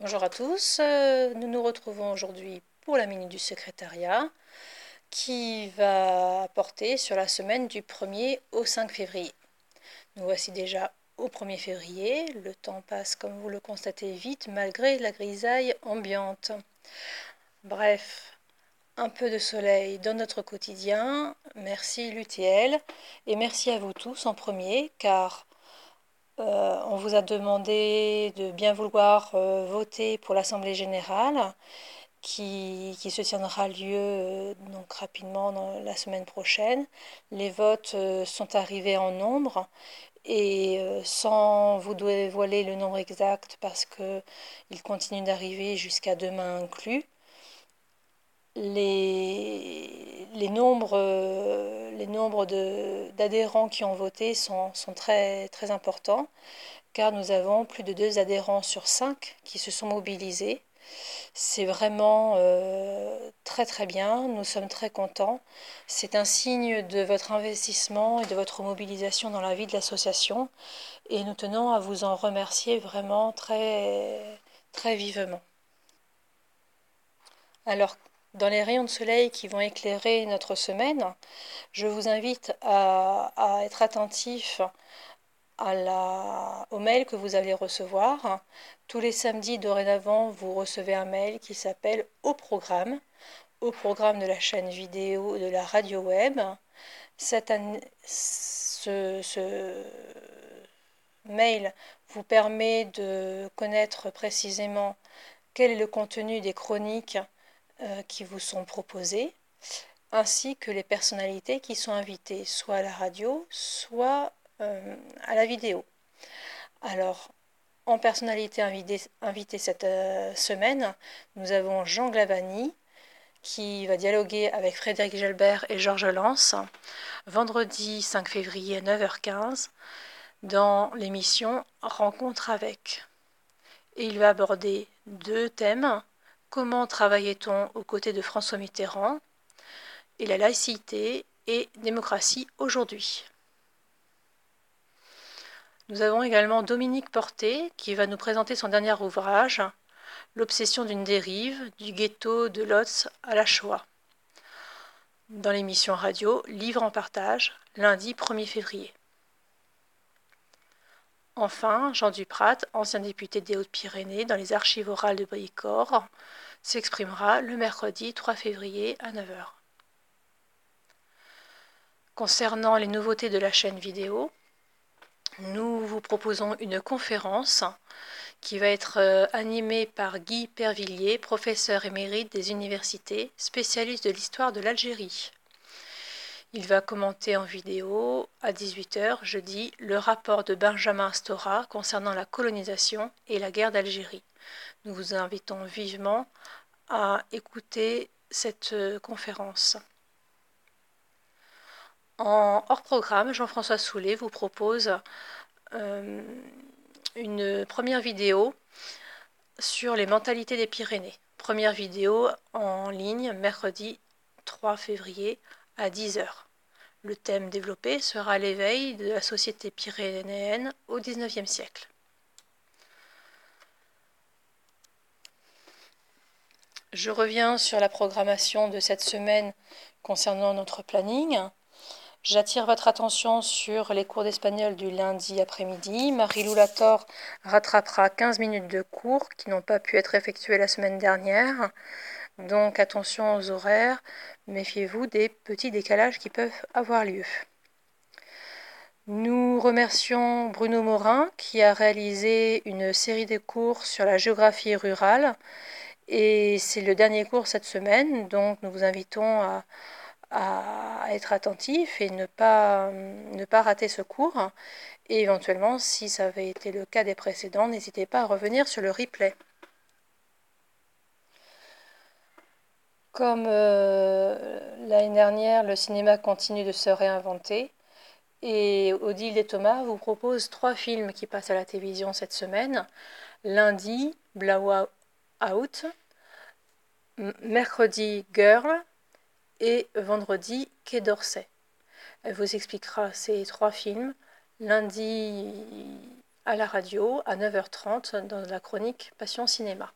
Bonjour à tous, euh, nous nous retrouvons aujourd'hui pour la minute du secrétariat qui va porter sur la semaine du 1er au 5 février. Nous voici déjà au 1er février, le temps passe comme vous le constatez vite malgré la grisaille ambiante. Bref, un peu de soleil dans notre quotidien, merci l'UTL et merci à vous tous en premier car euh, on vous a demandé de bien vouloir euh, voter pour l'Assemblée générale qui, se tiendra lieu euh, donc rapidement dans la semaine prochaine. Les votes sont arrivés en nombre et sans vous dévoiler le nombre exact parce qu'il continue d'arriver jusqu'à demain inclus. Les, les nombres les nombres d'adhérents qui ont voté sont, très, très importants, car nous avons plus de deux adhérents sur cinq qui se sont mobilisés. C'est vraiment euh, très très bien, nous sommes très contents. C'est un signe de votre investissement et de votre mobilisation dans la vie de l'association et nous tenons à vous en remercier vraiment très très vivement. Alors dans les rayons de soleil qui vont éclairer notre semaine, je vous invite à, être attentif à la, au mail que vous allez recevoir. Tous les samedis dorénavant, vous recevez un mail qui s'appelle Au programme, au programme de la chaîne vidéo de la radio web. Cette ce, ce mail vous permet de connaître précisément quel est le contenu des chroniques euh, qui vous sont proposées, ainsi que les personnalités qui sont invitées, soit à la radio, soit euh, à la vidéo. Alors, en personnalité invitée, cette euh, semaine, nous avons Jean Glavani, qui va dialoguer avec Frédéric Gelbert et Georges Lance, vendredi 5 février à 9h15, dans l'émission Rencontre avec. Et il va aborder deux thèmes Comment travaillait-on aux côtés de François Mitterrand et la laïcité et démocratie aujourd'hui Nous avons également Dominique Porté qui va nous présenter son dernier ouvrage, L'obsession d'une dérive, du ghetto de Lotz à la Shoah. Dans l'émission radio Livre en partage, lundi 1er février. Enfin, Jean Duprat, ancien député des Hautes-Pyrénées dans les archives orales de Bricorps, s'exprimera le mercredi 3 février à 9h. Concernant les nouveautés de la chaîne vidéo, nous vous proposons une conférence qui va être euh, animée par Guy Pervillier, professeur émérite des universités, spécialiste de l'histoire de l'Algérie. Il va commenter en vidéo à 18h jeudi le rapport de Benjamin Stora concernant la colonisation et la guerre d'Algérie. Nous vous invitons vivement à écouter cette euh, conférence. En hors programme, Jean-François Soulet vous propose euh, une première vidéo sur les mentalités des Pyrénées. Première vidéo en ligne mercredi 3 février à 10h. Le thème développé sera l'éveil de la société pyrénéenne au XIXe siècle. Je reviens sur la programmation de cette semaine concernant notre planning. J'attire votre attention sur les cours d'espagnol du lundi après-midi. Marie-Lou Lator rattrapera 15 minutes de cours qui n'ont pas pu être effectués la semaine dernière. Donc attention aux horaires, méfiez-vous des petits décalages qui peuvent avoir lieu. Nous remercions Bruno Morin qui a réalisé une série de cours sur la géographie rurale et c'est le dernier cours cette semaine, donc nous vous invitons à, être attentifs et ne pas, ne pas rater ce cours. Et éventuellement, si ça avait été le cas des précédents, n'hésitez pas à revenir sur le replay. Comme euh, l'année dernière, le cinéma continue de se réinventer. Et Odile et Thomas vous propose trois films qui passent à la télévision cette semaine. Lundi, Blaua Out, mercredi Girl et vendredi Quai d'Orsay. Elle vous expliquera ces trois films. Lundi à la radio à 9h30 dans la chronique Passion Cinéma.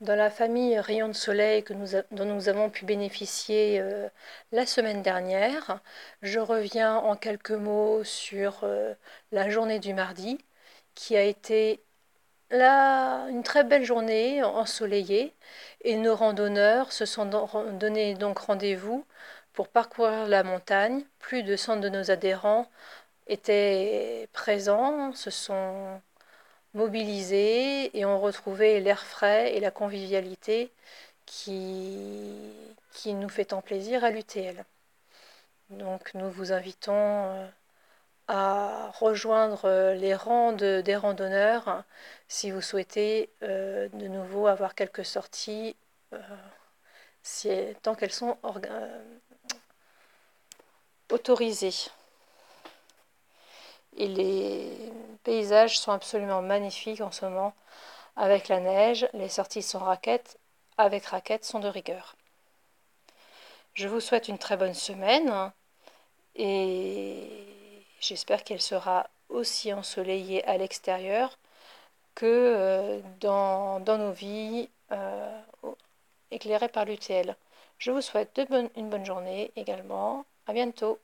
Dans la famille Rayon de Soleil dont nous avons pu bénéficier euh, la semaine dernière, je reviens en quelques mots sur euh, la journée du mardi, qui a été une très belle journée ensoleillée, et nos randonneurs se sont donné donc rendez-vous pour parcourir la montagne. Plus de 100 de nos adhérents étaient présents, se sont mobilisés et ont retrouvé l'air frais et la convivialité qui, qui nous fait tant plaisir à l'UTL. Donc nous vous invitons euh, à rejoindre euh, les rangs des randonneurs si vous souhaitez euh, de nouveau avoir quelques sorties tant qu'elles sont autorisées. Et les paysages sont absolument magnifiques en ce moment avec la neige. Les sorties sans raquettes, avec raquettes, sont de rigueur. Je vous souhaite une très bonne semaine et j'espère qu'elle sera aussi ensoleillée à l'extérieur que euh, dans, nos vies euh, éclairées par l'UTL. Je vous souhaite une bonne journée également. À bientôt.